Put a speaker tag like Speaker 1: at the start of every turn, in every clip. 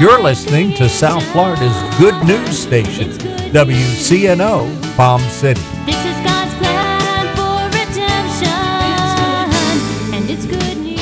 Speaker 1: You're listening to South Florida's good news station, WCNO Palm City.
Speaker 2: This is God's plan for redemption, and it's good news.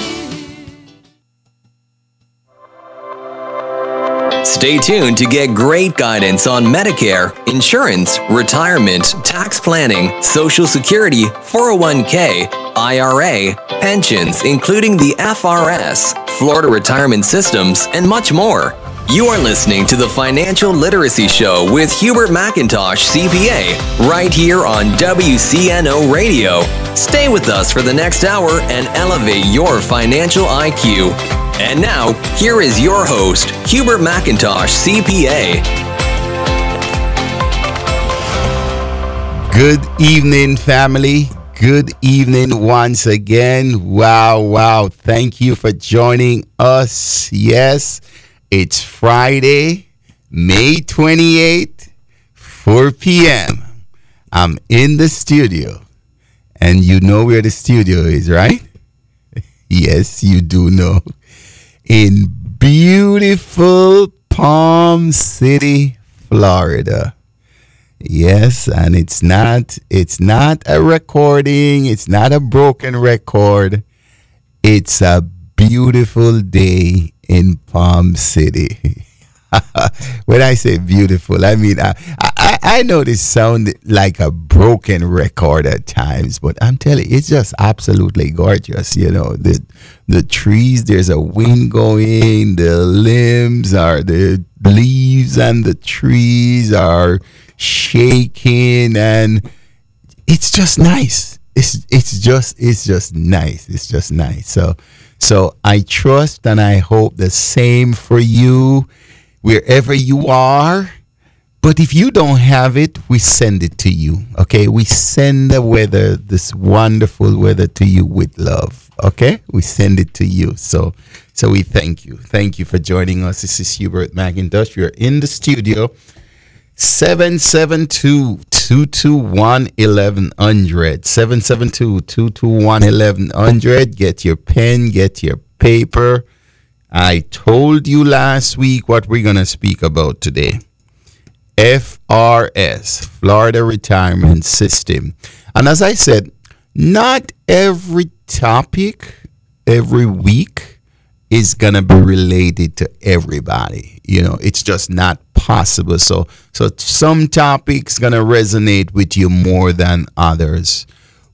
Speaker 3: Stay tuned to get great guidance on Medicare, insurance, retirement, tax planning, Social Security, 401k, IRA, pensions, including the FRS, Florida Retirement Systems, and much more. You are listening to the Financial Literacy Show with Hubert McIntosh, CPA, right here on WCNO Radio. Stay with us for the next hour and elevate your financial IQ. And now, here is your host, Hubert McIntosh, CPA.
Speaker 4: Good evening, family. Good evening once again. Wow, wow. Thank you for joining us. Yes, it's Friday, May 28th, 4 p.m. I'm in the studio. And you know where the studio is, right? yes, you do know. In beautiful Palm City, Florida. Yes, and it's not it's not a recording, it's not a broken record. It's a beautiful day in Palm City. when I say beautiful, I mean I, I I know this sound like a broken record at times, but I'm telling you, it's just absolutely gorgeous. You know the the trees. There's a wind going. The limbs are the leaves and the trees are shaking and it's just nice it's it's just it's just nice it's just nice so so i trust and i hope the same for you wherever you are. But if you don't have it we send it to you okay? We send the weather this wonderful weather to you with love okay? We send it to you. So so we thank you. Thank you for joining us. This is hubert mcintosh we're in the studio. 772 221 1100. 772 221 1100. Get your pen, get your paper. I told you last week what we're going to speak about today. FRS, Florida Retirement System. And as I said, not every topic every week is going to be related to everybody. You know, it's just not possible. So, so some topics to resonate with you more than others.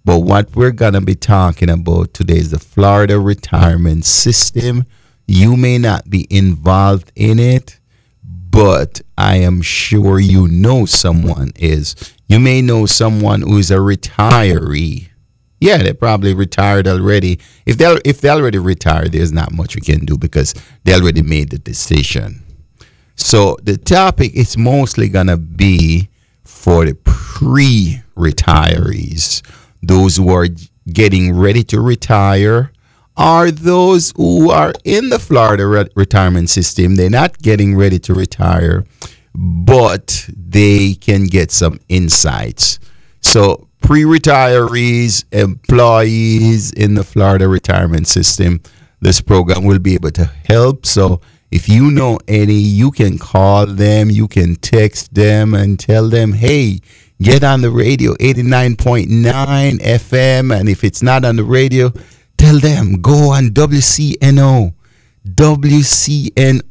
Speaker 4: But what we're to be talking about today is the Florida retirement system. You may not be involved in it, but I am sure you know someone is. You may know someone who is a retiree yeah, they probably retired already. If they if they already retired, there's not much we can do because they already made the decision. So the topic is mostly gonna be for the pre-retirees, those who are getting ready to retire, are those who are in the Florida re- retirement system. They're not getting ready to retire, but they can get some insights. So pre-retirees, employees in the Florida retirement system, this program will be able to help. So if you know any, you can call them, you can text them and tell them, hey, get on the radio 89.9 FM. And if it's not on the radio, tell them go on WCNO, WCNO.com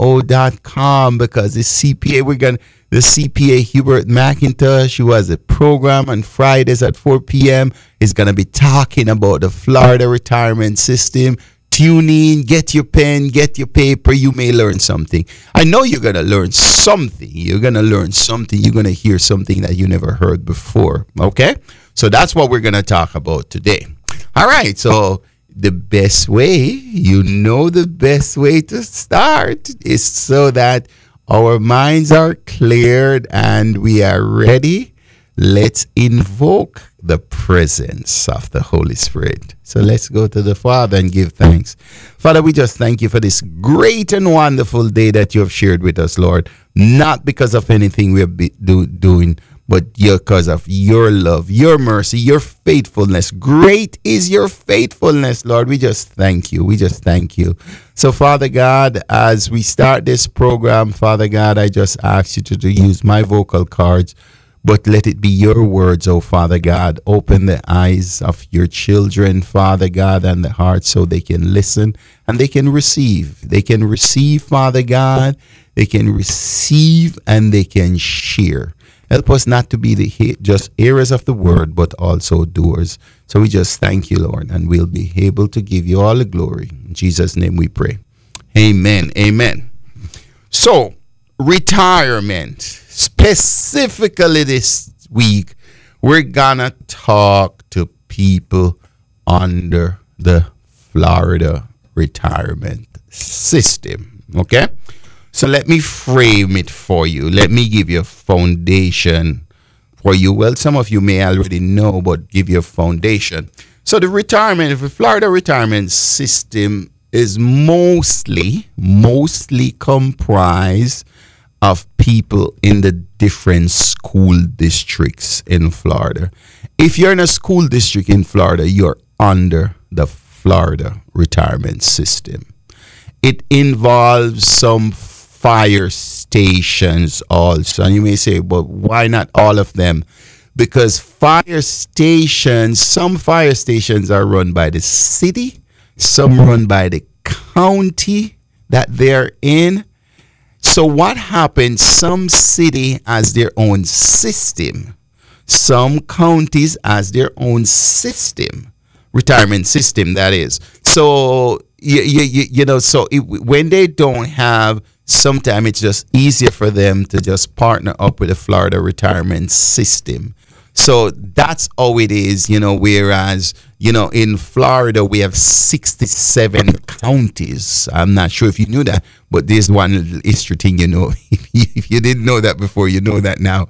Speaker 4: because it's CPA. We're going to the CPA Hubert McIntosh, who has a program on Fridays at 4 p.m., is going to be talking about the Florida retirement system. Tune in, get your pen, get your paper. You may learn something. I know you're going to learn something. You're going to learn something. You're going to hear something that you never heard before. Okay? So that's what we're going to talk about today. All right. So the best way, you know, the best way to start is so that our minds are cleared and we are ready. Let's invoke the presence of the Holy Spirit. So let's go to the Father and give thanks. Father, we just thank you for this great and wonderful day that you have shared with us, Lord. Not because of anything we are do, doing, but because of your love, your mercy, your faithfulness. Great is your faithfulness, Lord. We just thank you. We just thank you. So, Father God, as we start this program, Father God, I just ask you to, to use my vocal cords, but let it be your words, oh Father God. Open the eyes of your children, Father God, and the heart so they can listen and they can receive. They can receive, Father God. They can receive and they can share. Help us not to be the he- just hearers of the word, but also doers. So we just thank you, Lord, and we'll be able to give you all the glory. In Jesus' name we pray. Amen. Amen. So, retirement. Specifically this week, we're gonna talk to people under the Florida retirement system. Okay? So let me frame it for you. Let me give you a foundation for you. Well, some of you may already know, but give you a foundation. So the retirement, the Florida retirement system is mostly, mostly comprised of people in the different school districts in Florida. If you're in a school district in Florida, you're under the Florida retirement system. It involves some fire stations also. And you may say, but why not all of them? Because fire stations, some fire stations are run by the city, some run by the county that they're in. So what happens? Some city has their own system. Some counties has their own system, retirement system that is. So you you, you, know so it, when they don't have sometimes it's just easier for them to just partner up with the Florida retirement system. So that's how it is, you know. Whereas, you know, in Florida, we have 67 counties. I'm not sure if you knew that, but there's one history thing, you know. If you didn't know that before, you know that now.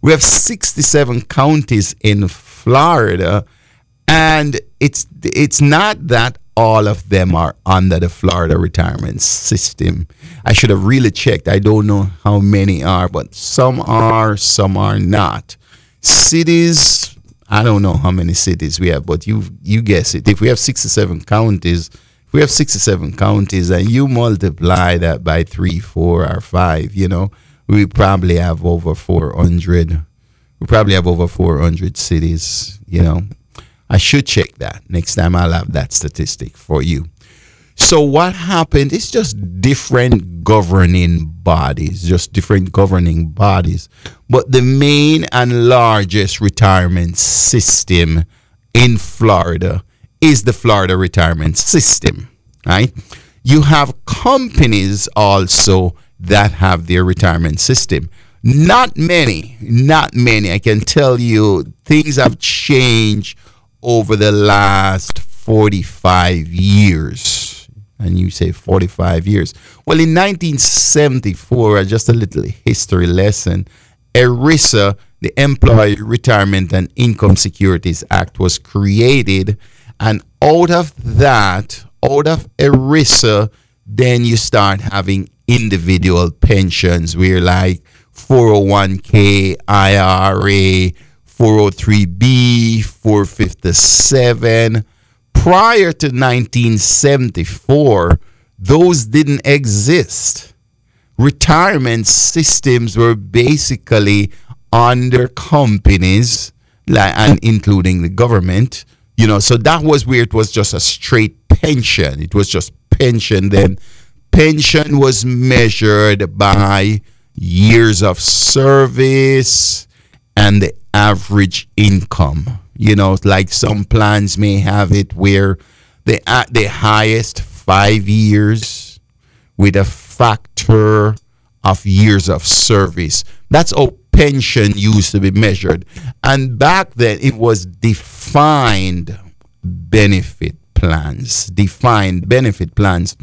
Speaker 4: We have 67 counties in Florida, and it's it's not that all of them are under the Florida retirement system. I should have really checked. I don't know how many are, but some are, some are not. Cities, I don't know how many cities we have, but you you guess it. If we have 67 counties, if we have 67 counties and you multiply that by 3, 4 or 5, you know, we probably have over 400 we probably have over 400 cities, you know. I should check that. Next time I'll have that statistic for you. So what happened? It's just different governing bodies, just different governing bodies. But the main and largest retirement system in Florida is the Florida retirement system, right? You have companies also that have their retirement system. Not many, not many. I can tell you things have changed over the last 45 years. And you say 45 years. Well, in 1974, uh, just a little history lesson, ERISA, the Employee Retirement and Income Securities Act, was created. And out of that, out of ERISA, then you start having individual pensions where like 401k, IRA, 403b, 457. Prior to 1974, those didn't exist. Retirement systems were basically under companies, like, and including the government. You know, so that was where it was just a straight pension. It was just pension. Then pension was measured by years of service and the average income. You know, like some plans may have it where they at the highest five years with a factor of years of service. That's how pension used to be measured. And back then it was defined benefit plans. Defined benefit plans.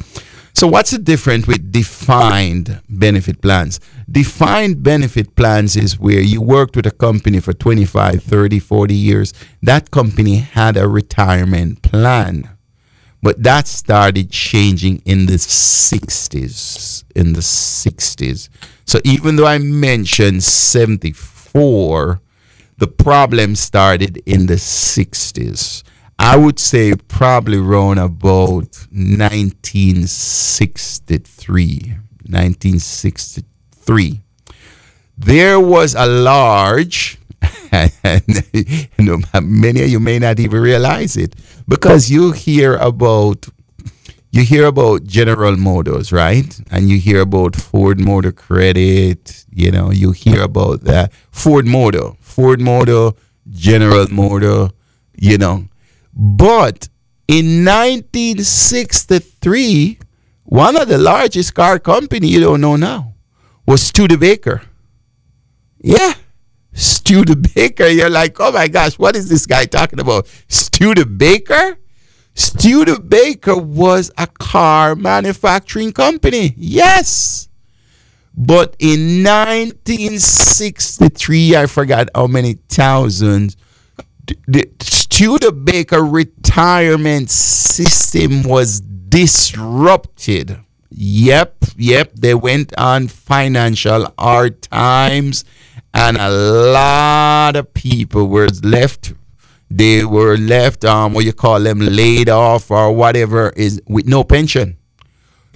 Speaker 4: So, what's the difference with defined benefit plans? Defined benefit plans is where you worked with a company for 25, 30, 40 years. That company had a retirement plan. But that started changing in the 60s. In the 60s. So, even though I mentioned 74. The problem started in the 60s. I would say probably around about 1963. 1963. There was a large, and many of you may not even realize it because you hear about you hear about General Motors, right? And you hear about Ford Motor Credit, you know, you hear about that Ford Motor, Ford Motor, General Motor, you know. But in 1963, one of the largest car company you don't know now was Studebaker. Yeah. Studebaker. You're like, oh my gosh, what is this guy talking about? Studebaker? Studebaker was a car manufacturing company. Yes. But in 1963, I forgot how many thousands, Studebaker retirement system was disrupted. Yep, yep. They went on financial hard times, and a lot of people were left they were left um what you call them laid off or whatever is with no pension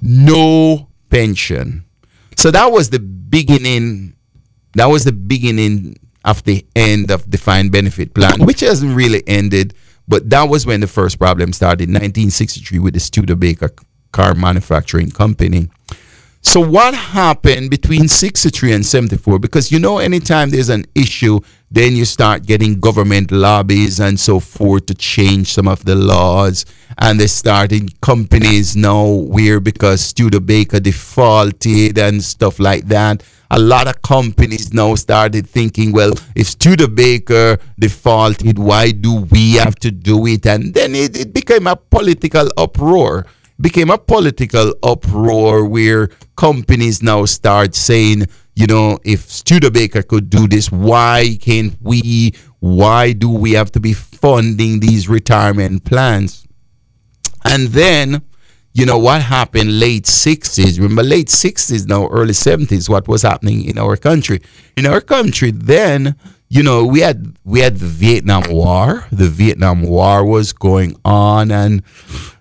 Speaker 4: no pension so that was the beginning that was the beginning of the end of the defined benefit plan which hasn't really ended but that was when the first problem started in 1963 with the studebaker car manufacturing company so what happened between 63 and 74? Because you know, anytime there's an issue, then you start getting government lobbies and so forth to change some of the laws. And they started companies now where because Studebaker defaulted and stuff like that. A lot of companies now started thinking, well, if Studebaker defaulted, why do we have to do it? And then it, it became a political uproar became a political uproar where companies now start saying, you know, if Studebaker could do this, why can't we? Why do we have to be funding these retirement plans? And then, you know, what happened late 60s? Remember, late 60s, now early 70s, what was happening in our country? In our country, then, you know, we had we had the Vietnam War. The Vietnam War was going on, and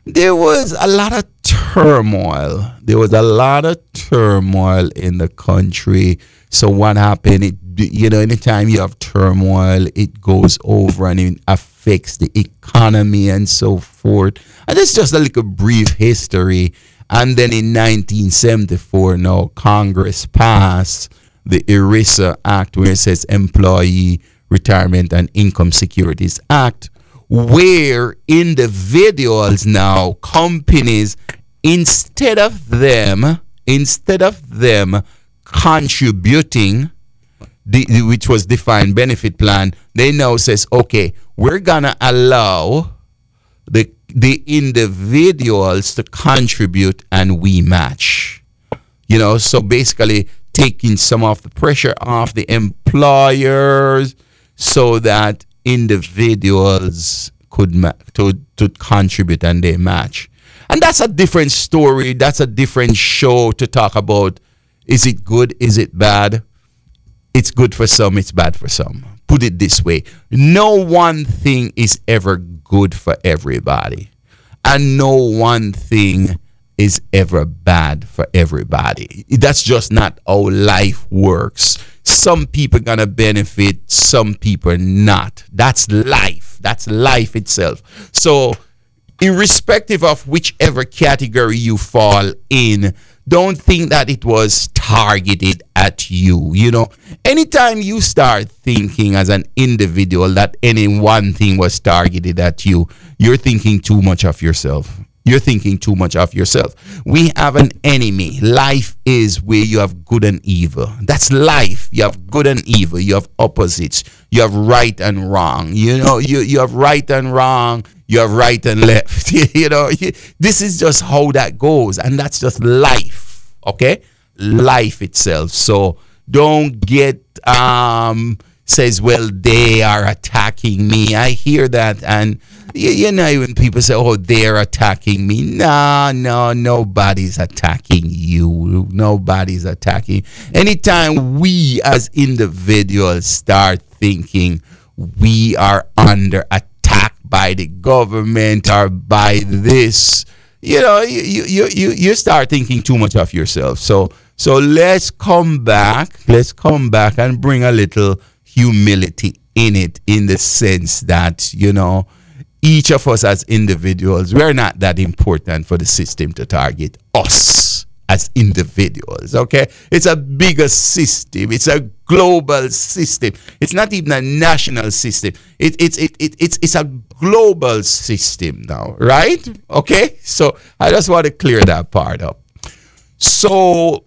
Speaker 4: there was a lot of turmoil. There was a lot of turmoil in the country. So what happened? It you know, anytime you have turmoil, it goes over and it affects the economy and so forth. And it's just a little brief history. And then in 1974, now Congress passed the ERISA Act, where it says Employee Retirement and Income Securities Act, where individuals now, companies, instead of them, instead of them contributing, the- which was defined benefit plan, they now says, okay, we're gonna allow the the individuals to contribute and we match. You know, so basically taking some of the pressure off the employers so that individuals could ma- to, to contribute and they match. And that's a different story. That's a different show to talk about. Is it good? Is it bad? It's good for some, it's bad for some. Put it this way no one thing is ever good for everybody, and no one thing is ever bad for everybody. That's just not how life works. Some people gonna benefit, some people not. That's life. That's life itself. So irrespective of whichever category you fall in, don't think that it was targeted at you. You know, anytime you start thinking as an individual that any one thing was targeted at you, you're thinking too much of yourself. You're thinking too much of yourself. We have an enemy. Life is where you have good and evil. That's life. You have good and evil. You have opposites. You have right and wrong. You know, you, you have right and wrong. You have right and left. you know, this is just how that goes. And that's just life. Okay? Life itself. So don't get um says, well, they are attacking me. I hear that. And, you, you know, when people say, oh, they're attacking me. No, no, nobody's attacking you. Nobody's attacking. Anytime we as individuals start thinking we are under attack by the government or by this, you know, you, you, you, you start thinking too much of yourself. So, so let's come back. Let's come back and bring a little humility in it, in the sense that, you know, each of us as individuals, we're not that important for the system to target us as individuals, okay? It's a bigger system. It's a global system. It's not even a national system. It, it's, it, it, it's, it's a global system now, right? Mm-hmm. Okay? So I just want to clear that part up. So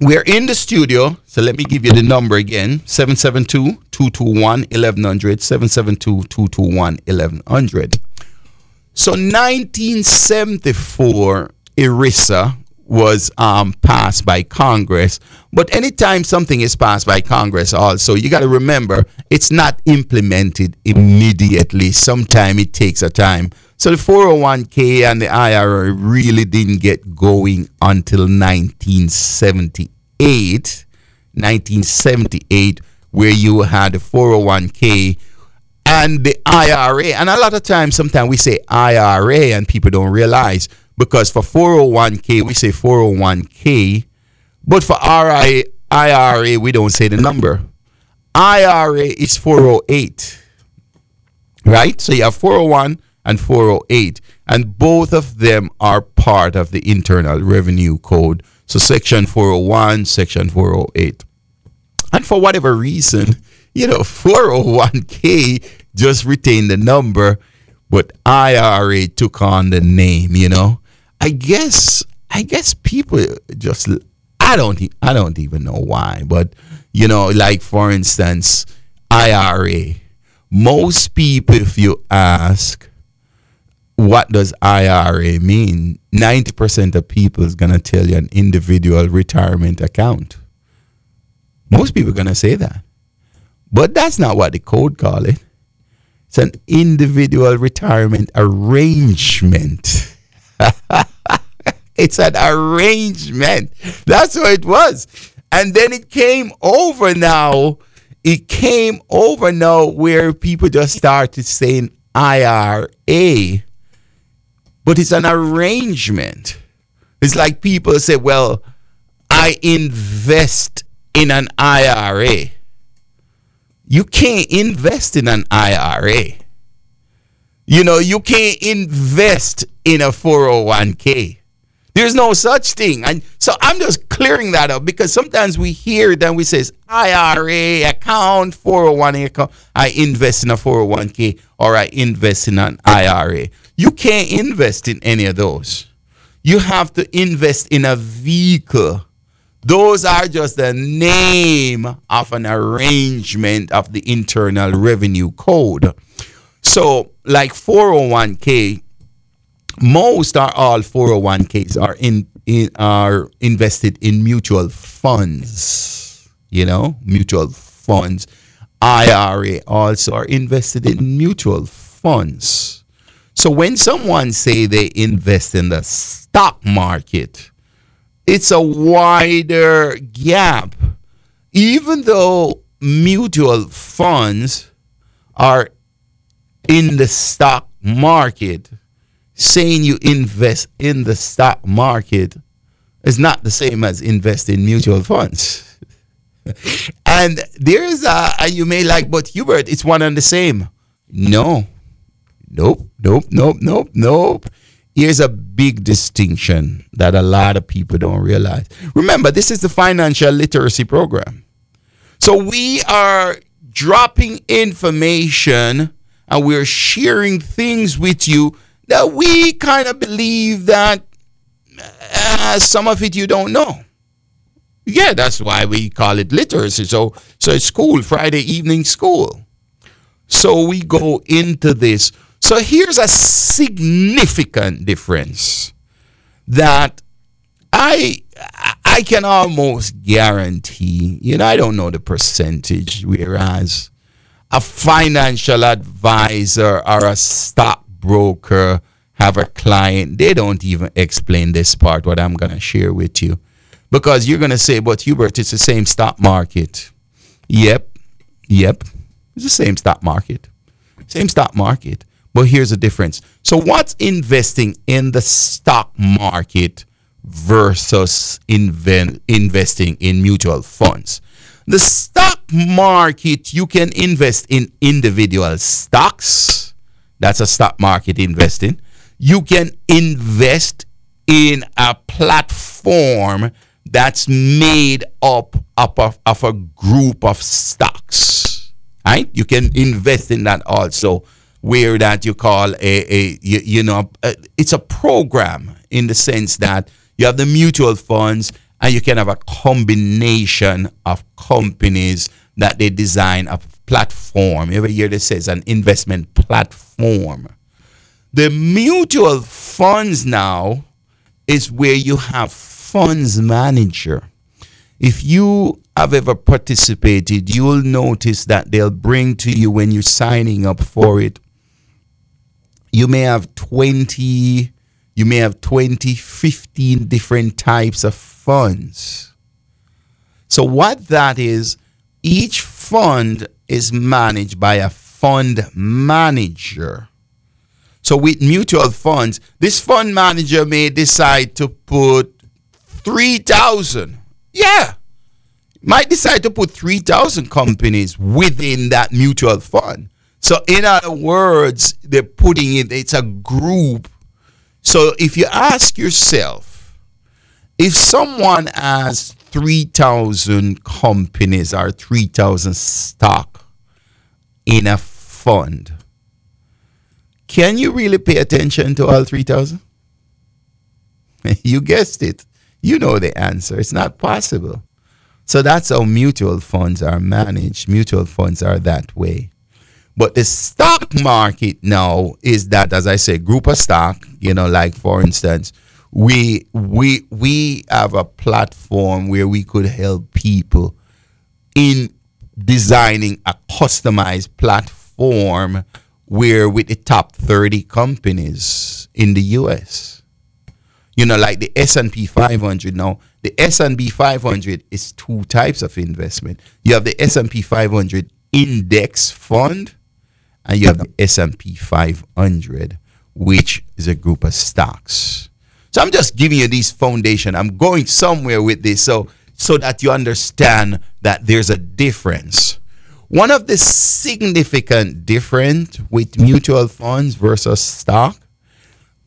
Speaker 4: we're in the studio. So let me give you the number again 772 221 1100. 772 221 1100. So 1974, ERISA was um, passed by Congress. But anytime something is passed by Congress, also, you got to remember it's not implemented immediately. Sometimes it takes a time. So the 401k and the IRA really didn't get going until 1978. 1978, where you had the 401k and the IRA. And a lot of times, sometimes we say IRA and people don't realize because for 401k, we say 401k, but for RI, IRA, we don't say the number. IRA is 408, right? So you have 401 and 408, and both of them are part of the Internal Revenue Code. So section 401, section 408. And for whatever reason, you know, 401k just retained the number, but IRA took on the name, you know. I guess I guess people just I don't I don't even know why, but you know, like for instance, IRA. Most people if you ask what does IRA mean? 90% of people is going to tell you an individual retirement account. Most people are going to say that. But that's not what the code call it. It's an individual retirement arrangement. it's an arrangement. That's what it was. And then it came over now. It came over now where people just started saying IRA, but it's an arrangement. It's like people say, well, I invest in an IRA. You can't invest in an IRA. You know, you can't invest in a 401k. There's no such thing. And so I'm just clearing that up because sometimes we hear it and we says IRA account, 401k account. I invest in a 401k or I invest in an IRA. You can't invest in any of those. You have to invest in a vehicle. Those are just the name of an arrangement of the Internal Revenue Code. So, like 401k, most are all 401ks are in, in are invested in mutual funds. You know, mutual funds. IRA also are invested in mutual funds. So when someone say they invest in the stock market, it's a wider gap. Even though mutual funds are in the stock market, saying you invest in the stock market is not the same as invest in mutual funds. and there's a, you may like, but Hubert, it's one and the same. No, nope, nope, nope, nope, nope. Here's a big distinction that a lot of people don't realize. Remember, this is the financial literacy program. So we are dropping information and we're sharing things with you that we kind of believe that uh, some of it you don't know. Yeah, that's why we call it literacy. So, so it's school, Friday evening school. So we go into this. So here's a significant difference that I I can almost guarantee, you know, I don't know the percentage, whereas a financial advisor or a stockbroker have a client, they don't even explain this part, what I'm going to share with you. Because you're going to say, but Hubert, it's the same stock market. Yep, yep, it's the same stock market. Same stock market. But here's the difference. So, what's investing in the stock market versus inven- investing in mutual funds? The stock market, you can invest in individual stocks. That's a stock market investing. You can invest in a platform that's made up, of a group of stocks. Right? You can invest in that also, where that you call a, a you, you know, a, it's a program in the sense that you have the mutual funds and you can have a combination of companies that they design a platform. Every year they say it's an investment platform. The mutual funds now is where you have funds manager. If you have ever participated, you will notice that they'll bring to you when you're signing up for it. You may have 20, you may have 20, 15 different types of funds. So, what that is, each fund is managed by a fund manager. So, with mutual funds, this fund manager may decide to put 3,000. Yeah. Might decide to put 3,000 companies within that mutual fund. So, in other words, they're putting it, it's a group. So, if you ask yourself, if someone has 3,000 companies or 3,000 stock in a fund, can you really pay attention to all 3,000? you guessed it. You know the answer. It's not possible. So that's how mutual funds are managed. Mutual funds are that way. But the stock market now is that, as I say, group of stock. You know, like for instance, we we we have a platform where we could help people in designing a customized platform where with the top 30 companies in the US. You know, like the S&P 500 now, the S&P 500 is two types of investment. You have the S&P 500 index fund and you have the S&P 500 which is a group of stocks. So I'm just giving you this foundation. I'm going somewhere with this so so that you understand that there's a difference. One of the significant difference with mutual funds versus stock,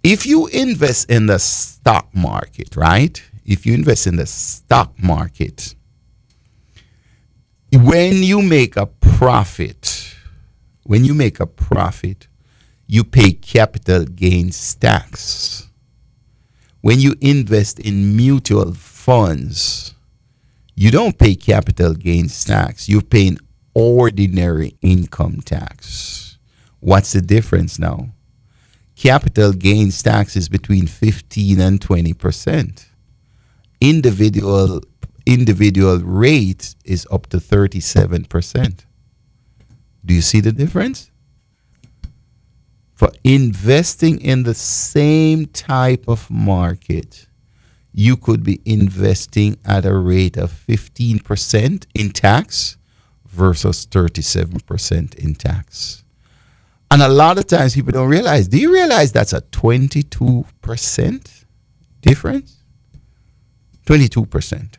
Speaker 4: if you invest in the stock market, right? If you invest in the stock market, when you make a profit, when you make a profit, you pay capital gains tax. When you invest in mutual funds, you don't pay capital gains tax. You're paying ordinary income tax. What's the difference now? Capital gains tax is between 15 and 20 percent. Individual individual rate is up to 37 percent. Do you see the difference? For investing in the same type of market, you could be investing at a rate of 15% in tax versus 37% in tax. And a lot of times people don't realize. Do you realize that's a 22% difference? 22%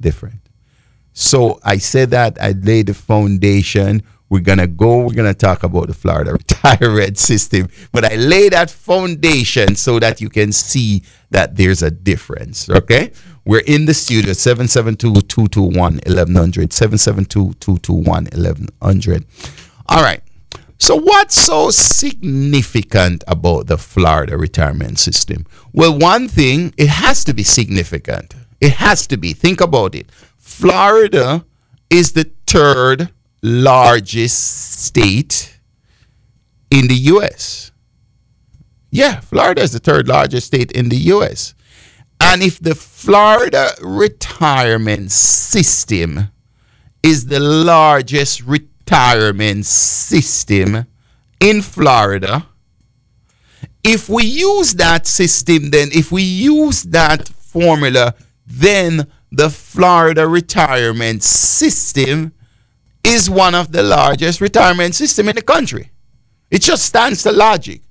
Speaker 4: different. So I said that I laid the foundation. We're gonna go, we're gonna talk about the Florida retirement system. But I lay that foundation so that you can see that there's a difference. Okay? We're in the studio 772-221-1100. 772-221-1100. All right. So, what's so significant about the Florida retirement system? Well, one thing, it has to be significant. It has to be. Think about it. Florida is the third largest state in the U.S. Yeah, Florida is the third largest state in the U.S. And if the Florida retirement system is the largest retirement system in Florida, if we use that system, then if we use that formula, then the Florida retirement system is one of the largest retirement system in the country. It just stands to logic.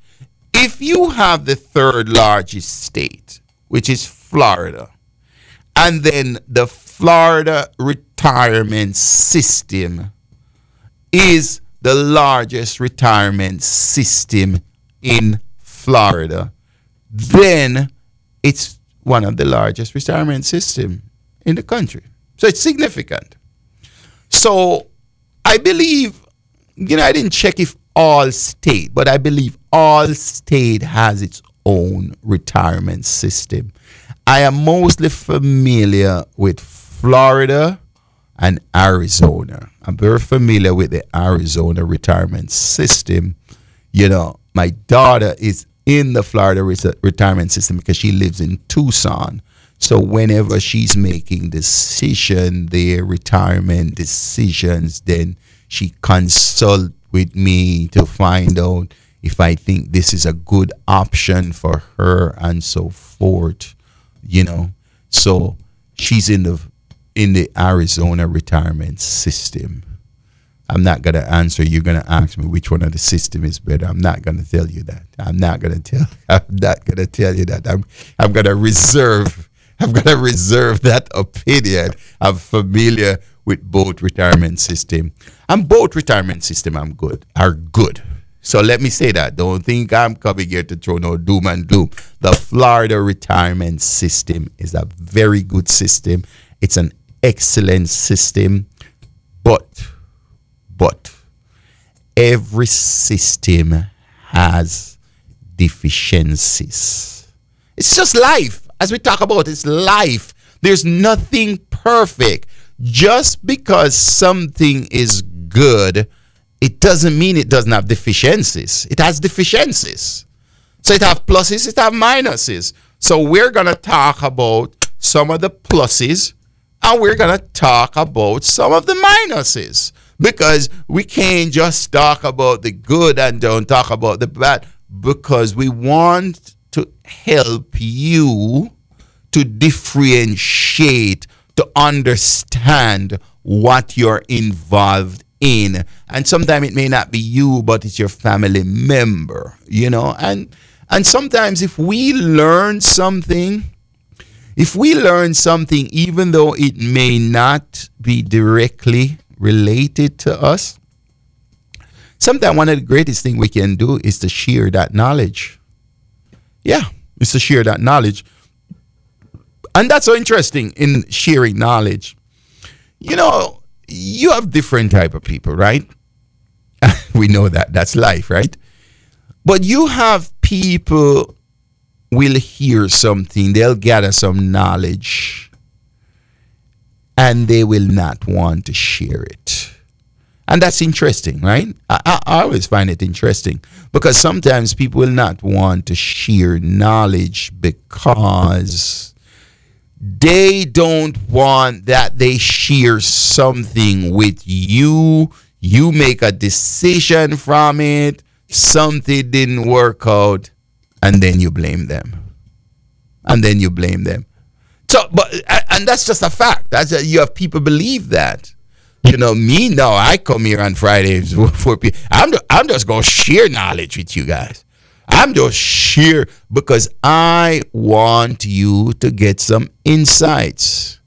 Speaker 4: If you have the third largest state, which is Florida, and then the Florida retirement system is the largest retirement system in Florida, then it's one of the largest retirement system in the country. So it's significant. So I believe, you know, I didn't check if all state, but I believe all state has its own retirement system. I am mostly familiar with Florida and Arizona. I'm very familiar with the Arizona retirement system. You know, my daughter is in the Florida ret- retirement system because she lives in Tucson. So whenever she's making decision, their retirement decisions, then she consult with me to find out if I think this is a good option for her and so forth. You know, so she's in the in the Arizona retirement system. I'm not gonna answer. You're gonna ask me which one of the system is better. I'm not gonna tell you that. I'm not gonna tell. I'm not gonna tell you that. I'm I'm gonna reserve. I'm gonna reserve that opinion. I'm familiar with both retirement system. And both retirement system I'm good are good. So let me say that. Don't think I'm coming here to throw no doom and doom. The Florida retirement system is a very good system. It's an excellent system. But but every system has deficiencies. It's just life. As we talk about, it's life. There's nothing perfect. Just because something is good, it doesn't mean it doesn't have deficiencies. It has deficiencies. So it have pluses, it have minuses. So we're gonna talk about some of the pluses and we're gonna talk about some of the minuses because we can't just talk about the good and don't talk about the bad because we want to help you to differentiate to understand what you're involved in. And sometimes it may not be you but it's your family member you know? And and sometimes if we learn something if we learn something even though it may not be directly related to us sometimes one of the greatest thing we can do is to share that knowledge yeah. It's to share that knowledge. And that's so interesting in sharing knowledge. You know you have different type of people right? We know that that's life right? But you have people will hear something they'll gather some knowledge and they will not want to share it and that's interesting right I, I, I always find it interesting because sometimes people will not want to share knowledge because they don't want that they share something with you. You make a decision from it, something didn't work out, and then you blame them. And then you blame them. So, but and that's just a fact. That's a, you have people believe that. You know me. No, I come here on Fridays for people. I'm I'm just gonna share knowledge with you guys. I'm just share because I want you to get some insights.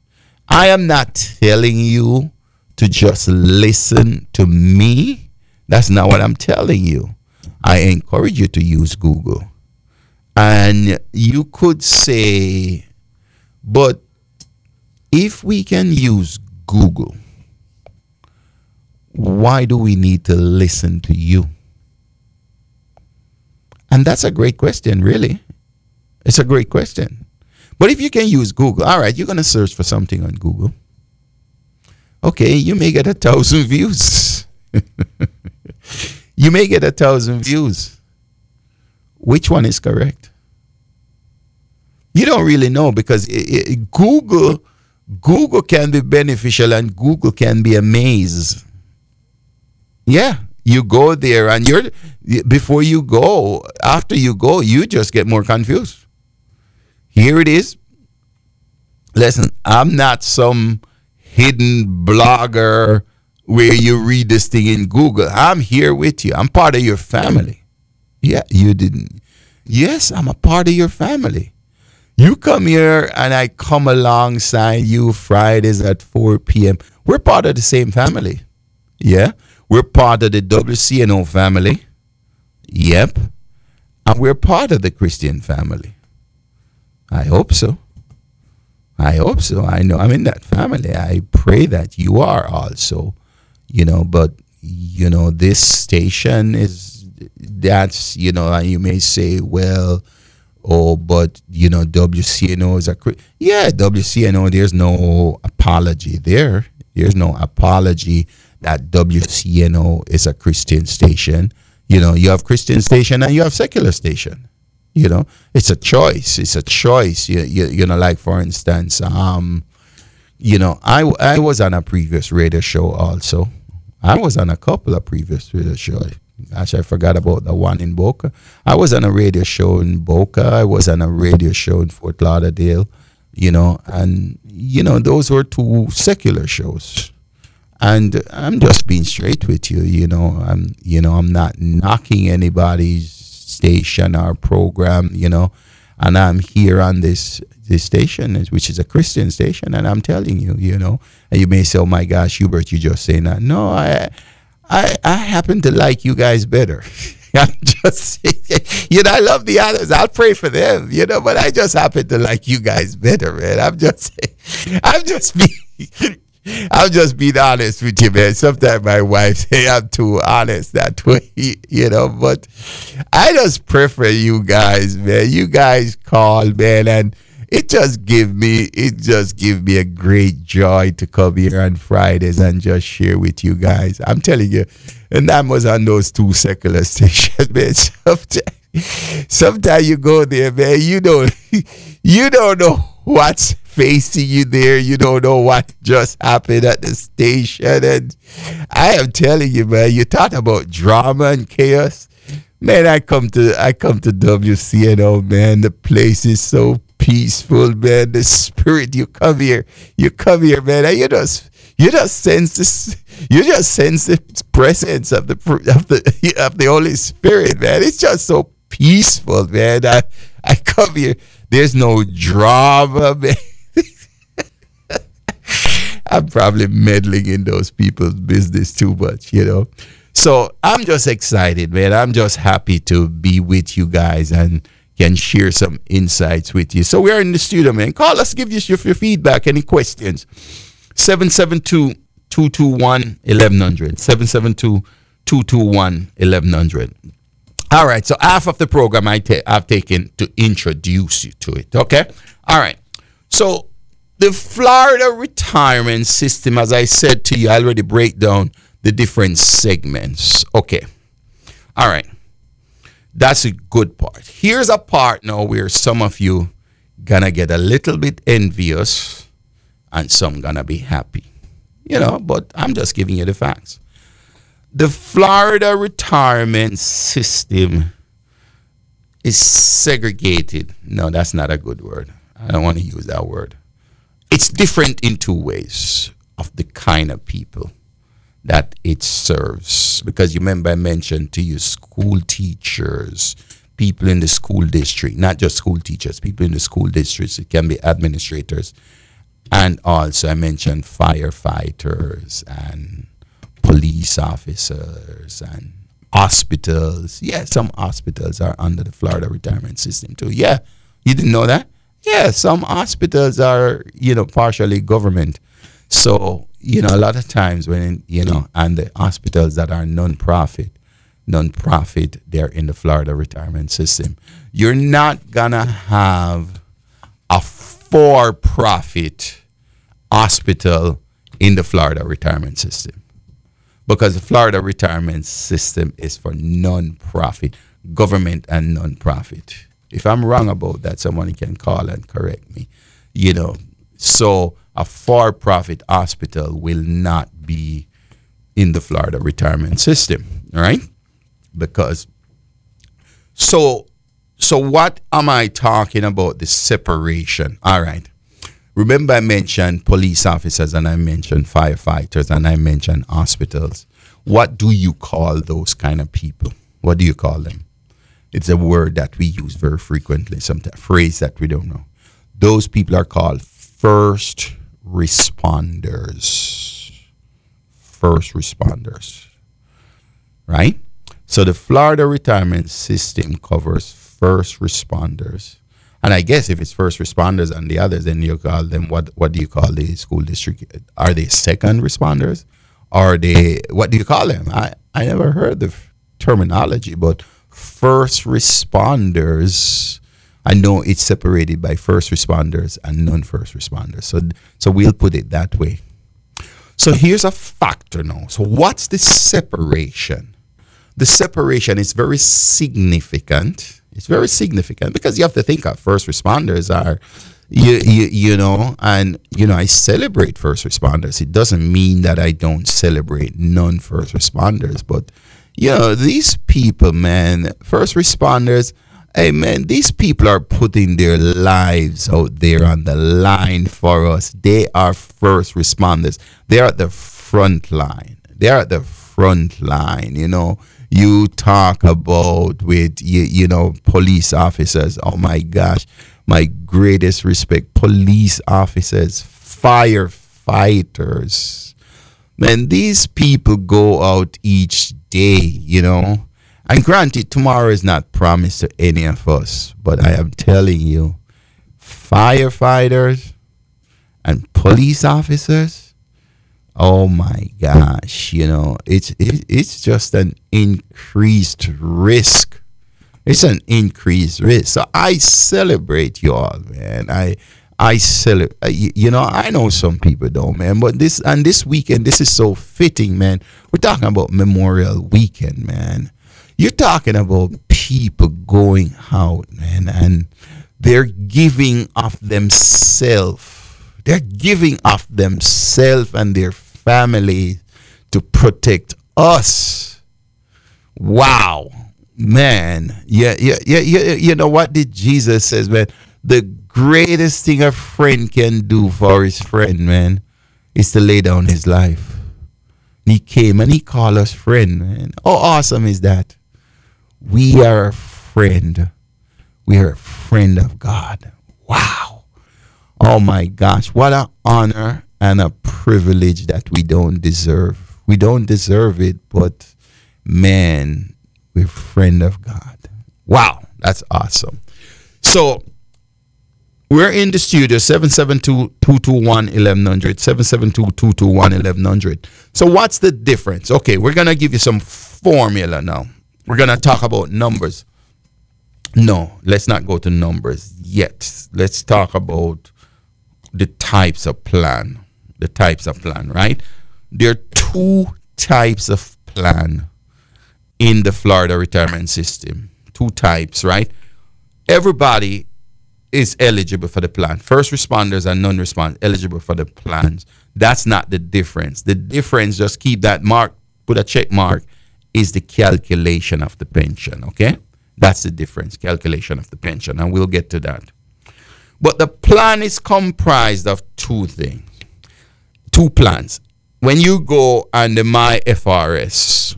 Speaker 4: I am not telling you to just listen to me. That's not what I'm telling you. I encourage you to use Google. And you could say, but if we can use Google, why do we need to listen to you? And that's a great question, really. It's a great question. But if you can use Google, all right, you're going to search for something on Google. Okay, you may get a thousand views. you may get a thousand views. Which one is correct? You don't really know because i i Google Google can be beneficial and Google can be a maze. Yeah, you go there and you're before you go, after you go, you just get more confused. Here it is. Listen, I'm not some hidden blogger where you read this thing in Google. I'm here with you. I'm part of your family. Yeah, you didn't. Yes, I'm a part of your family. You come here and I come alongside you Fridays at 4 p.m. We're part of the same family. Yeah. We're part of the WCNO family. Yep. And we're part of the Christian family. I hope so. I hope so. I know I'm in that family. I pray that you are also, you know, but, you know, this station is, that's, you know, and you may say, well, oh, but, you know, WCNO is a, yeah, WCNO, there's no apology there. There's no apology that WCNO is a Christian station. You know, you have Christian station and you have secular station. You know, it's a choice. It's a choice. You, you, you know, like for instance, um, you know, I, I was on a previous radio show also. I was on a couple of previous radio shows. Actually, I forgot about the one in Boca. I was on a radio show in Boca. I was on a radio show in Fort Lauderdale. You know, and you know those were two secular shows. And I'm just being straight with you. You know, I'm you know I'm not knocking anybody's station or program. You know, and I'm here on this this station, which is a Christian station, and I'm telling you, you know, and you may say, "Oh my gosh, Hubert, you just saying that." No, I I, I happen to like you guys better. I'm just, you know, I love the others. I'll pray for them, you know, but I just happen to like you guys better, man. I'm just, I'm just being, I'm just being honest with you, man. Sometimes my wife say I'm too honest that way, you know, but I just prefer you guys, man. You guys call, man, and it just give me it just give me a great joy to come here on Fridays and just share with you guys. I'm telling you, and that was on those two secular stations, man. Sometimes, sometimes you go there, man. You don't you don't know what's facing you there. You don't know what just happened at the station, and I am telling you, man. You talk about drama and chaos. Man, I come to I come to WCNO, man. The place is so peaceful, man. The spirit, you come here, you come here, man, and you just you just sense this, you just sense the presence of the of the of the Holy Spirit, man. It's just so peaceful, man. I I come here, there's no drama, man. I'm probably meddling in those people's business too much, you know. So I'm just excited, man. I'm just happy to be with you guys and can share some insights with you. So we're in the studio, man. Call us, give us your, your feedback, any questions. 772 221 1100. 772 221 1100. All right, so half of the program I ta- I've taken to introduce you to it. Okay? All right. So the Florida retirement system, as I said to you, I already break down the different segments. Okay. All right. That's a good part. Here's a part now where some of you gonna get a little bit envious and some gonna be happy. You know, but I'm just giving you the facts. The Florida retirement system is segregated. No, that's not a good word. I don't want to use that word. It's different in two ways of the kind of people that it serves. Because you remember I mentioned to you school teachers, people in the school district, not just school teachers, people in the school districts, it can be administrators. And also I mentioned firefighters and police officers and hospitals. Yeah, some hospitals are under the Florida retirement system too. Yeah, you didn't know that? Yeah, some hospitals are, you know, partially government. So, you know, a lot of times when, you know, and the hospitals that are non-profit, non-profit, they're in the Florida retirement system. You're not gonna have a for-profit hospital in the Florida retirement system because the Florida retirement system is for non-profit, government and non-profit. If I'm wrong about that, someone can call and correct me. You know, so a for-profit hospital will not be in the Florida retirement system, right? Because so so what am I talking about? The separation. All right. Remember I mentioned police officers and I mentioned firefighters and I mentioned hospitals. What do you call those kind of people? What do you call them? It's a word that we use very frequently, some phrase that we don't know. Those people are called first responders. First responders. Right? So the Florida retirement system covers first responders. And I guess if it's first responders and the others, then you call them what? What do you call the school district? Are they second responders? Are they what do you call them? I I never heard the terminology, but first responders. I know it's separated by first responders and non-first responders. So so we'll put it that way. So here's a factor now. So what's the separation? The separation is very significant. It's very significant because you have to think of first responders are you, you you know and you know I celebrate first responders. It doesn't mean that I don't celebrate non first responders, but you know these people man, first responders Hey man, these people are putting their lives out there on the line for us. They are first responders. They're at the front line. They're at the front line, you know. You talk about with you, you know, police officers. Oh my gosh. My greatest respect. Police officers, firefighters. Man, these people go out each day, you know. And granted, tomorrow is not promised to any of us, but I am telling you, firefighters and police officers, oh my gosh, you know, it's it, it's just an increased risk. It's an increased risk. So I celebrate you all, man. I I celebrate. Uh, you, you know, I know some people don't, man. But this and this weekend, this is so fitting, man. We're talking about Memorial Weekend, man. You're talking about people going out, man, and they're giving of themselves. They're giving of themselves and their family to protect us. Wow, man. Yeah, yeah, yeah, yeah. You know what did Jesus says, man? The greatest thing a friend can do for his friend, man, is to lay down his life. And he came and he called us friend, man. How awesome is that? We are a friend. We are a friend of God. Wow. Oh my gosh. What an honor and a privilege that we don't deserve. We don't deserve it, but man, we're friend of God. Wow. That's awesome. So we're in the studio 772-221-1100 772-221-1100 so what's the difference okay we're gonna give you some formula now we're gonna talk about numbers no let's not go to numbers yet let's talk about the types of plan the types of plan right there are two types of plan in the florida retirement system two types right everybody is eligible for the plan. First responders and non-responders eligible for the plans. That's not the difference. The difference, just keep that mark, put a check mark, is the calculation of the pension. Okay, that's the difference. Calculation of the pension, and we'll get to that. But the plan is comprised of two things, two plans. When you go the My FRS,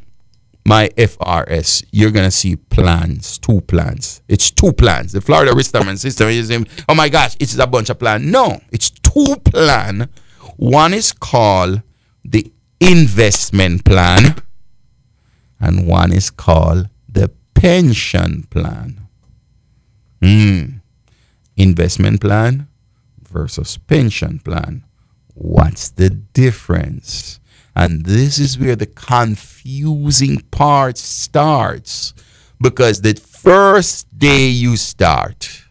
Speaker 4: my FRS, you're gonna see plans, two plans. It's two plans. The Florida Retirement System is oh my gosh, it's a bunch of plans. No, it's two plan. One is called the investment plan, and one is called the pension plan. Hmm. Investment plan versus pension plan. What's the difference? And this is where the confusing part starts. Because the first day you start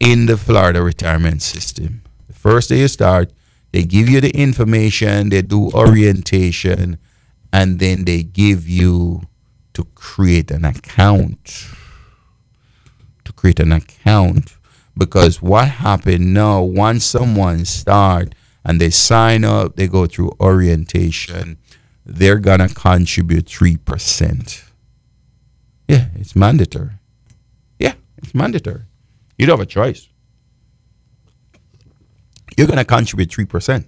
Speaker 4: in the Florida retirement system, the first day you start, they give you the information, they do orientation, and then they give you to create an account. To create an account because what happened now once someone start and they sign up they go through orientation they're gonna contribute 3% yeah it's mandatory yeah it's mandatory you don't have a choice you're gonna contribute 3%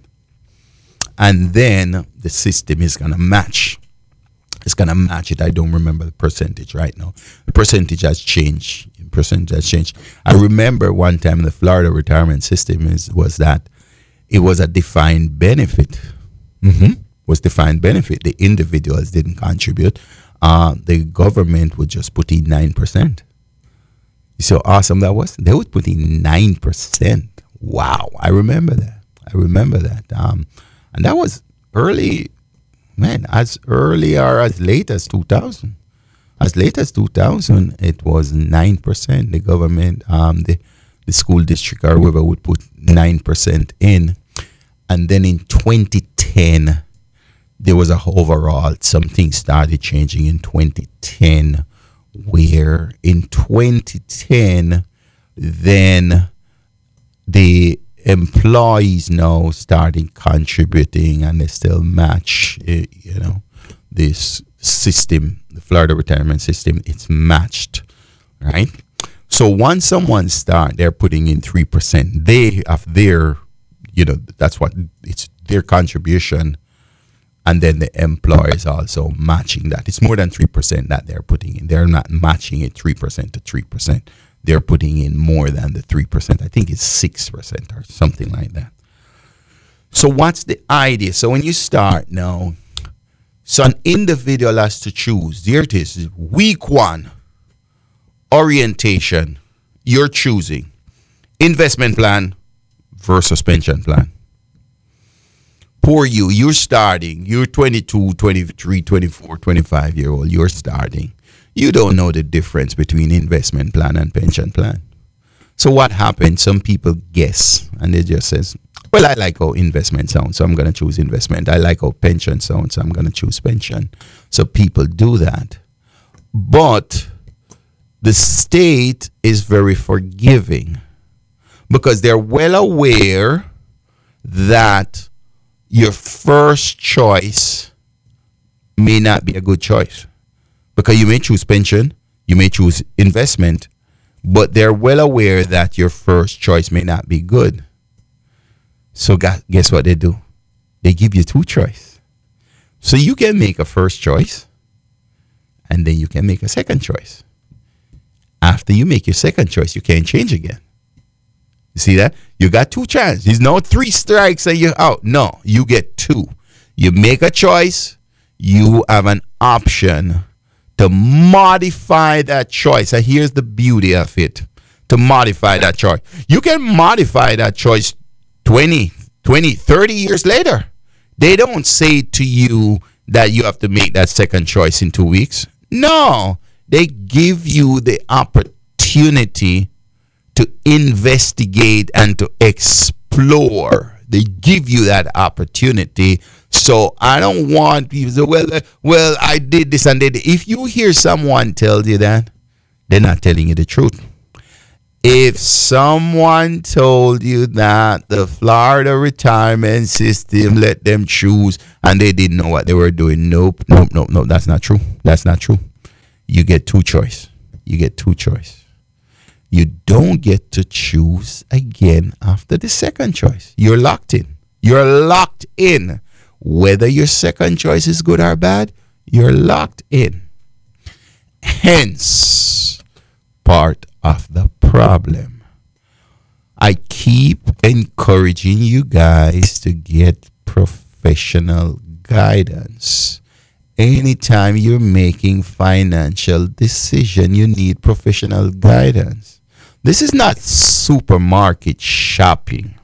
Speaker 4: and then the system is gonna match it's gonna match it. I don't remember the percentage right now. The percentage has changed. The percentage has changed. I remember one time the Florida retirement system is was that it was a defined benefit. Mm-hmm. Was defined benefit. The individuals didn't contribute. Uh, the government would just put in nine percent. You see how awesome that was? They would put in nine percent. Wow, I remember that. I remember that. Um, and that was early man, as early or as late as 2000. As late as 2000, it was 9%. The government, um, the, the school district or whoever would put 9% in. And then in 2010, there was a overall, something started changing in 2010, where in 2010, then the employees now starting contributing and they still match eh, you know this system the florida retirement system it's matched right so once someone start they're putting in 3% they have their you know that's what it's their contribution and then the employer is also matching that it's more than 3% that they're putting in they're not matching it 3% to 3% they're putting in more than the 3%. I think it's 6% or something like that. So, what's the idea? So, when you start now, so an individual has to choose. There it is. Week one, orientation. You're choosing investment plan versus pension plan. Poor you, you're starting. You're 22, 23, 24, 25 year old. You're starting you don't know the difference between investment plan and pension plan. So what happens? Some people guess and they just says, well, I like how investment sounds, so I'm going to choose investment. I like how pension sounds, so I'm going to choose pension. So people do that. But the state is very forgiving because they're well aware that your first choice may not be a good choice because you may choose pension, you may choose investment, but they're well aware that your first choice may not be good. So guess what they do? They give you two choice. So you can make a first choice and then you can make a second choice. After you make your second choice, you can't change again. You see that? You got two chances. There's no three strikes and you're out. No, you get two. You make a choice, you have an option to modify that choice. And here's the beauty of it to modify that choice. You can modify that choice 20, 20, 30 years later. They don't say to you that you have to make that second choice in two weeks. No, they give you the opportunity to investigate and to explore. They give you that opportunity so I don't want people to say, well, uh, well, I did this and did. If you hear someone tell you that, they're not telling you the truth. If someone told you that the Florida retirement system let them choose and they didn't know what they were doing, nope, nope, nope, nope. That's not true. That's not true. You get two choice. You get two choice. You don't get to choose again after the second choice. You're locked in. You're locked in. Whether your second choice is good or bad, you're locked in. Hence, part of the problem. I keep encouraging you guys to get professional guidance. Anytime you're making financial decision, you need professional guidance. This is not supermarket shopping.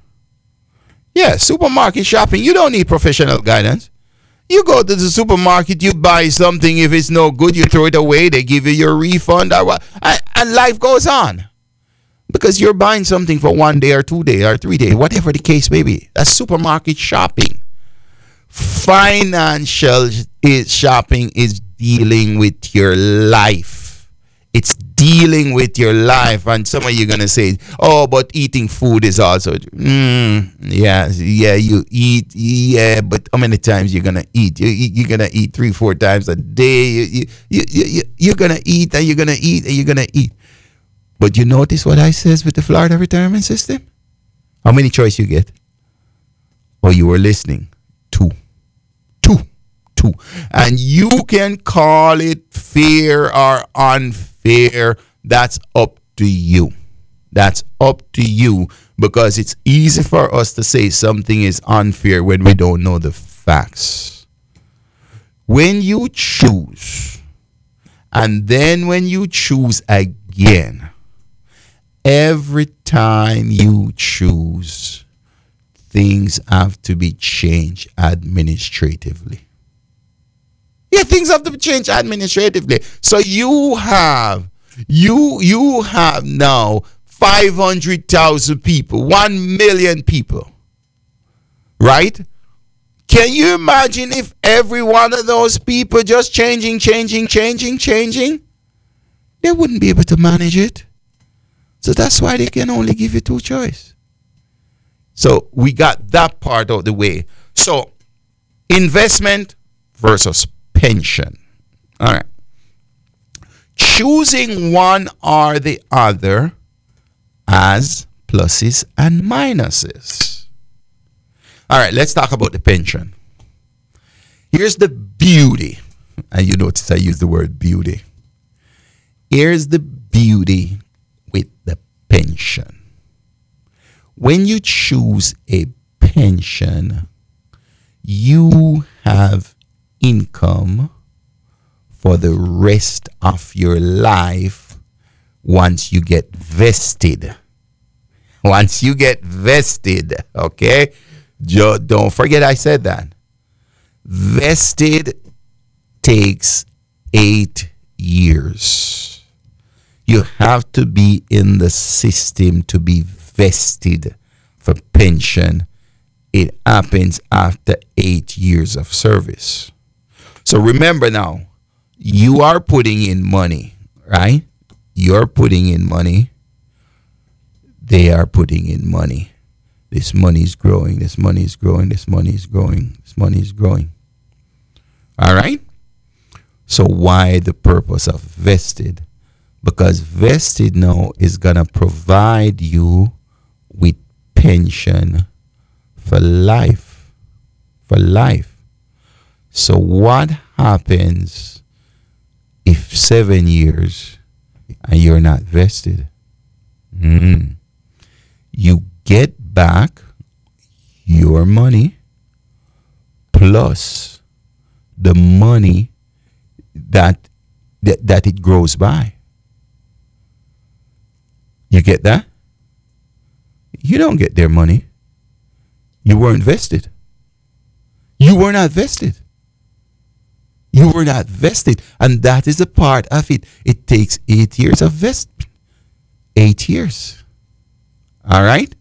Speaker 4: Yeah, supermarket shopping, you don't need professional guidance. You go to the supermarket, you buy something. If it's no good, you throw it away. They give you your refund, and life goes on because you're buying something for one day or two day or three day whatever the case may be. That's supermarket shopping. Financial is shopping is dealing with your life. It's dealing with your life. And some of you are gonna say, "Oh, but eating food is also." Mm, yeah, yeah, you eat, yeah, but how many times you're gonna eat? You, you you're gonna eat three, four times a day. You, you, you, you, you- you're gonna eat and you're gonna eat and you're gonna eat. But you notice what I says with the Florida retirement system? How many choice you get? Oh, you were listening. Two. And you can call it fair or unfair. That's up to you. That's up to you because it's easy for us to say something is unfair when we don't know the facts. When you choose, and then when you choose again, every time you choose, things have to be changed administratively. Yeah, things have to change administratively. So you have you you have now 500,000 people, 1 million people. Right? Can you imagine if every one of those people just changing, changing, changing, changing? They wouldn't be able to manage it. So that's why they can only give you two choice. So we got that part out the way. So investment versus pension. All right. Choosing one or the other as pluses and minuses. All right, let's talk about the pension. Here's the beauty. And you notice I use the word beauty. Here's the beauty with the pension. When you choose a pension, you have income for the rest of your life once you get vested. Once you get vested, okay? Don't forget I said that. Vested takes eight years. You have to be in the system to be vested for pension. It happens after eight years of service. So remember now, you are putting in money, right? You're putting in money. They are putting in money. This money is growing. This money is growing. This money is growing. This money is growing. All right? So, why the purpose of vested? Because vested now is going to provide you with pension for life. For life. So, what happens if seven years and you're not vested? Mm. You get back your money plus the money that, that that it grows by. You get that? You don't get their money. You weren't vested. You were not vested. You were not vested. And that is a part of it. It takes eight years of vest. Eight years. All right?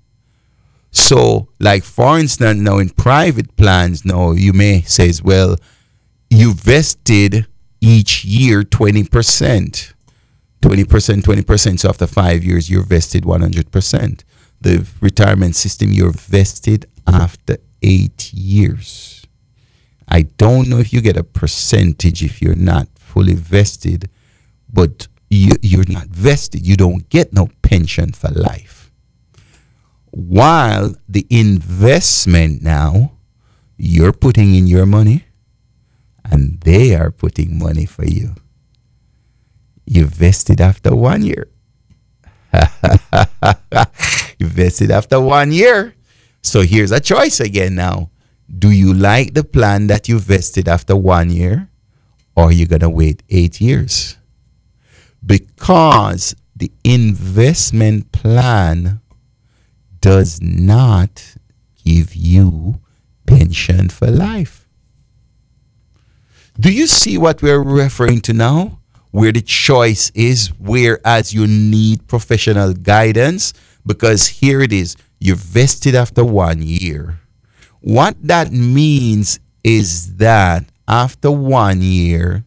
Speaker 4: So, like for instance, now in private plans, now you may say, well, you vested each year 20%. 20%, 20%. So after five years, you're vested 100%. The retirement system, you're vested after eight years. I don't know if you get a percentage if you're not fully vested, but you, you're not vested. You don't get no pension for life. While the investment now, you're putting in your money and they are putting money for you. You vested after one year. you vested after one year. So here's a choice again now. Do you like the plan that you vested after one year or are you going to wait eight years? Because the investment plan does not give you pension for life. Do you see what we're referring to now? Where the choice is, whereas you need professional guidance, because here it is you're vested after one year. What that means is that after one year,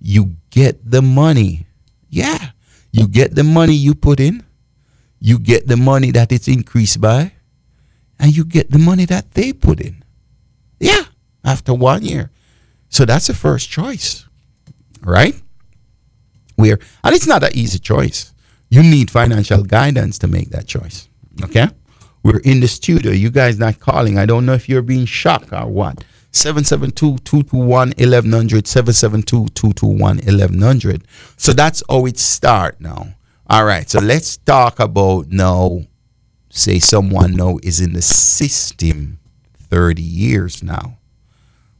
Speaker 4: you get the money. Yeah, You get the money you put in, you get the money that it's increased by, and you get the money that they put in. Yeah, after one year. So that's the first choice, right? Where, and it's not an easy choice. You need financial guidance to make that choice. Okay? We're in the studio. You guys not calling. I don't know if you're being shocked or what. 772-221-1100, 772-221-1100. So that's how it start now. All right. So let's talk about now, say someone now is in the system 30 years now.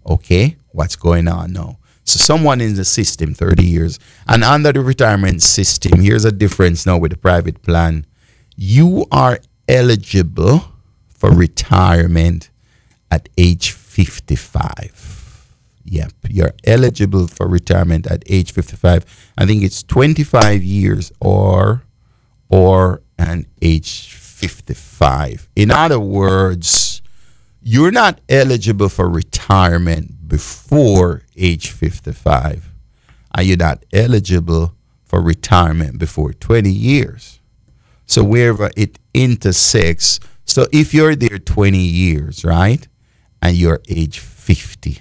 Speaker 4: Okay. What's going on now? So someone in the system 30 years and under the retirement system, here's a difference now with the private plan. You are eligible for retirement at age 55. Yep, you're eligible for retirement at age 55. I think it's 25 years or or an age 55. In other words, you're not eligible for retirement before age 55 and you're not eligible for retirement before 20 years. So wherever it intersects, so if you're there 20 years, right, and you're age 50,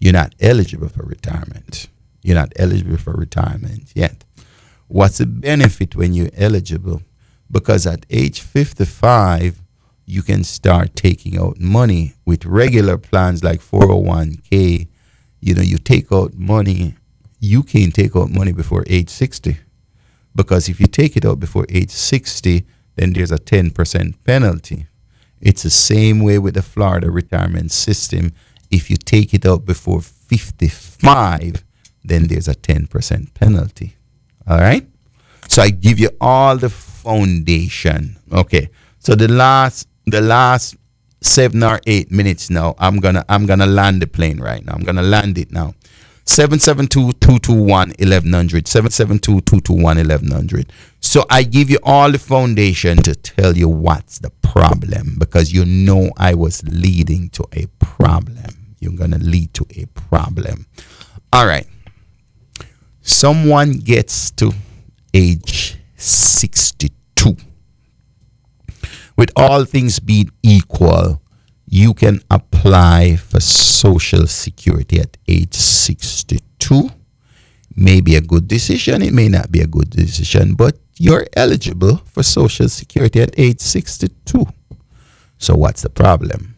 Speaker 4: you're not eligible for retirement. You're not eligible for retirement yet. What's the benefit when you're eligible? Because at age 55, you can start taking out money with regular plans like 401k. You know, you take out money, you can take out money before age 60 because if you take it out before age 60, then there's a 10% penalty. It's the same way with the Florida retirement system. If you take it out before 55, then there's a 10% penalty. All right? So I give you all the foundation. Okay. So the last the last seven or eight minutes now, I'm gonna I'm gonna land the plane right now. I'm gonna land it now. 772-221-1100 772-221-1100 so i give you all the foundation to tell you what's the problem because you know i was leading to a problem. You're gonna lead to a problem. All right. Someone gets to age 62 with all things being equal you can apply for Social Security at age 62. May be a good decision, it may not be a good decision, but you're eligible for Social Security at age 62. So, what's the problem?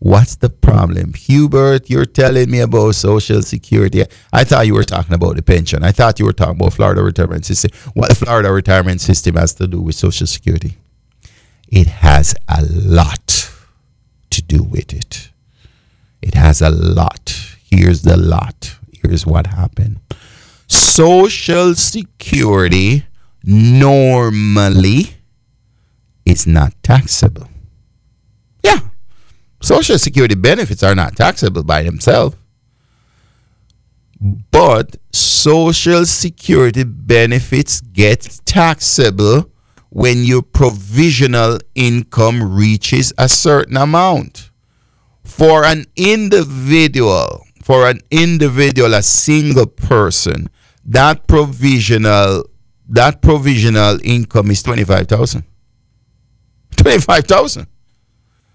Speaker 4: What's the problem? Hubert, you're telling me about Social Security. I thought you were talking about the pension. I thought you were talking about Florida retirement system. What the Florida retirement system has to do with Social Security? It has a lot to do with it. It has a lot. Here's the lot. Here's what happened. Social Security normally is not taxable. Yeah. Social Security benefits are not taxable by themselves. But Social Security benefits get taxable when your provisional income reaches a certain amount. For an individual, for an individual, a single person, that provisional that provisional income is 25,000. 25,000.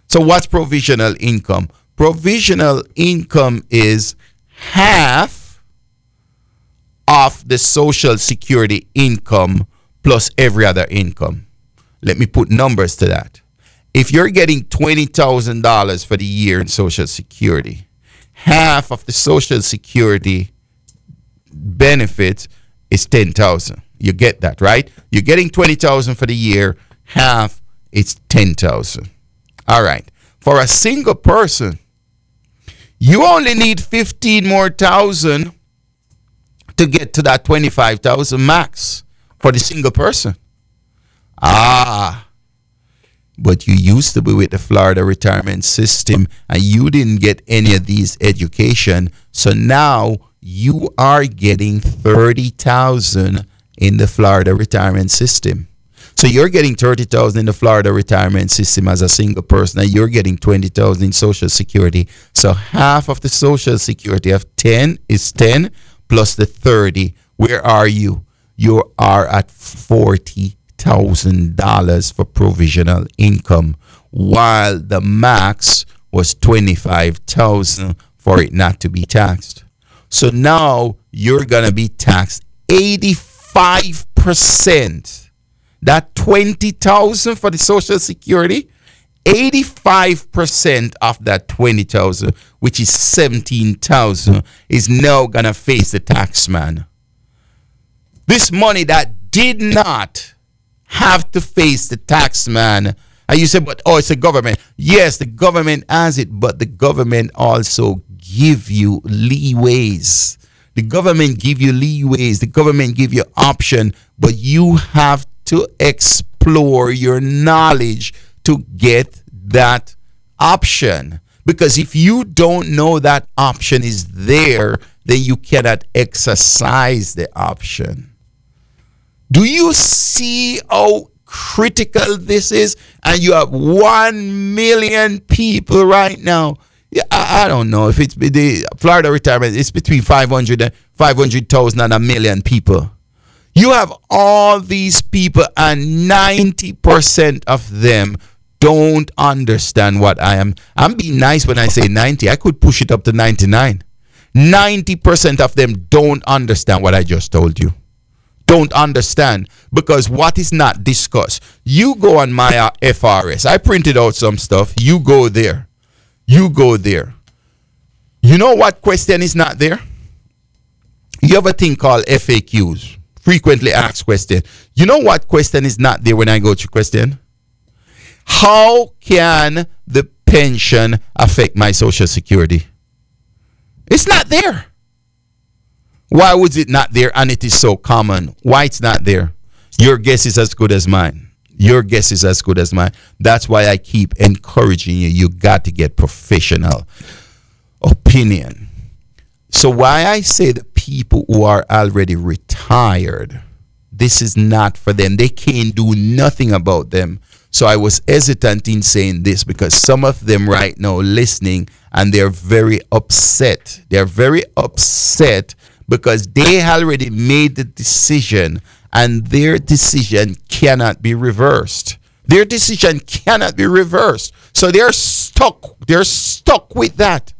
Speaker 4: So what's provisional income? Provisional income is half of the social security income plus every other income. Let me put numbers to that. If you're getting $20,000 for the year in Social Security, half of the Social Security benefit is 10,000. You get that, right? You're getting 20,000 for the year, half is 10,000. All right. For a single person, you only need 15 more thousand to get to that 25,000 max for the single person. Ah, but you used to be with the Florida retirement system and you didn't get any of these education. So now you are getting 30,000 in the Florida retirement system. So you're getting 30,000 in the Florida retirement system as a single person and you're getting 20,000 in social security. So half of the social security of 10 is 10 plus the 30. Where are you? You are at $40,000 for provisional income, while the max was 25,000 for it not to be taxed. So now you're going to be taxed 85%. That 20,000 for the social security, 85% of that 20,000, which is 17,000, is now going to face the tax man. This money that did not have to face the tax man. And you say, but oh, it's the government. Yes, the government has it, but the government also give you leeways. The government give you leeways. The government give you option, but you have to explore your knowledge to get that option. Because if you don't know that option is there, then you cannot exercise the option. Do you see how critical this is? And you have one million people right now. Yeah, I, I don't know if it's the Florida retirement. It's between 500 and 500,000 and a million people. You have all these people, and 90% of them don't understand what I am. I'm being nice when I say 90. I could push it up to 99. 90% of them don't understand what I just told you. Don't understand because what is not discussed. You go on my FRS. I printed out some stuff. You go there. You go there. You know what question is not there? You have a thing called FAQs, frequently asked question. You know what question is not there when I go to question? How can the pension affect my social security? It's not there. Why was it not there and it is so common? Why it's not there? Your guess is as good as mine. Your guess is as good as mine. That's why I keep encouraging you. You got to get professional opinion. So why I say the people who are already retired, this is not for them. They can't do nothing about them. So I was hesitant in saying this because some of them right now listening and they're very upset. They're very upset because they already made the decision and their decision cannot be reversed. Their decision cannot be reversed. So they're stuck. They're stuck with that.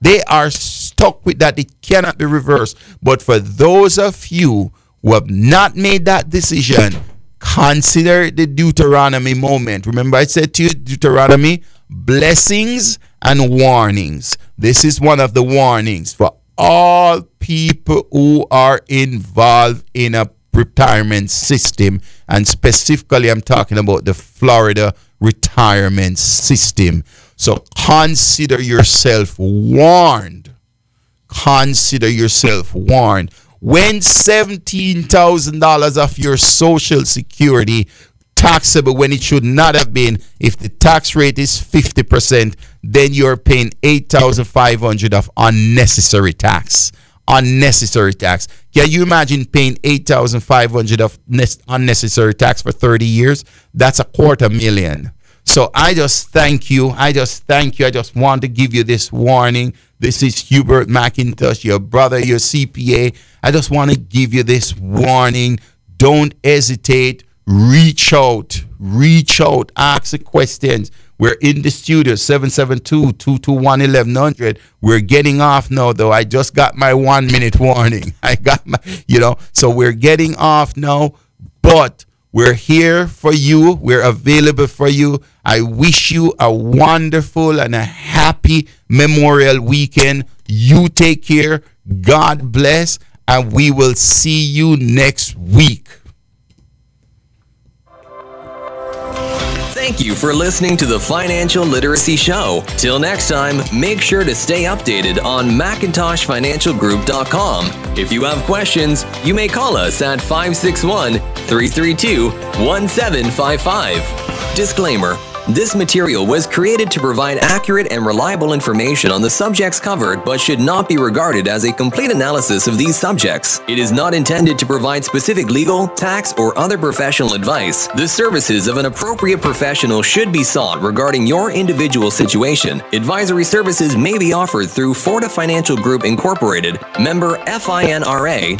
Speaker 4: They are stuck with that. It cannot be reversed. But for those of you who have not made that decision, consider the Deuteronomy moment. Remember, I said to you, Deuteronomy, blessings and warnings. This is one of the warnings for all people who are involved in a retirement system. And specifically, I'm talking about the Florida retirement system. So consider yourself warned. Consider yourself warned. When $17,000 of your social security taxable when it should not have been, if the tax rate is 50%, then you're paying 8500 of unnecessary tax unnecessary tax. Can you imagine paying 8500 of unnecessary tax for 30 years? That's a quarter million. So I just thank you. I just thank you. I just want to give you this warning. This is Hubert McIntosh, your brother, your CPA. I just want to give you this warning. Don't hesitate. Reach out. Reach out. Ask the questions. We're in the studio, 772-221-1100. We're getting off now, though. I just got my one minute warning. I got my, you know, so we're getting off now, but we're here for you. We're available for you. I wish you a wonderful and a happy Memorial weekend. You take care. God bless. And we will see you next week.
Speaker 3: Thank you for listening to the Financial Literacy Show. Till next time, make sure to stay updated on McIntoshFinancialGroup.com. If you have questions, you may call us at 561 332 1755. Disclaimer this material was created to provide accurate and reliable information on the subjects covered but should not be regarded as a complete analysis of these subjects. It is not intended to provide specific legal, tax, or other professional advice. The services of an appropriate professional should be sought regarding your individual situation. Advisory services may be offered through Forta Financial Group Incorporated, member FINRA-SIPC.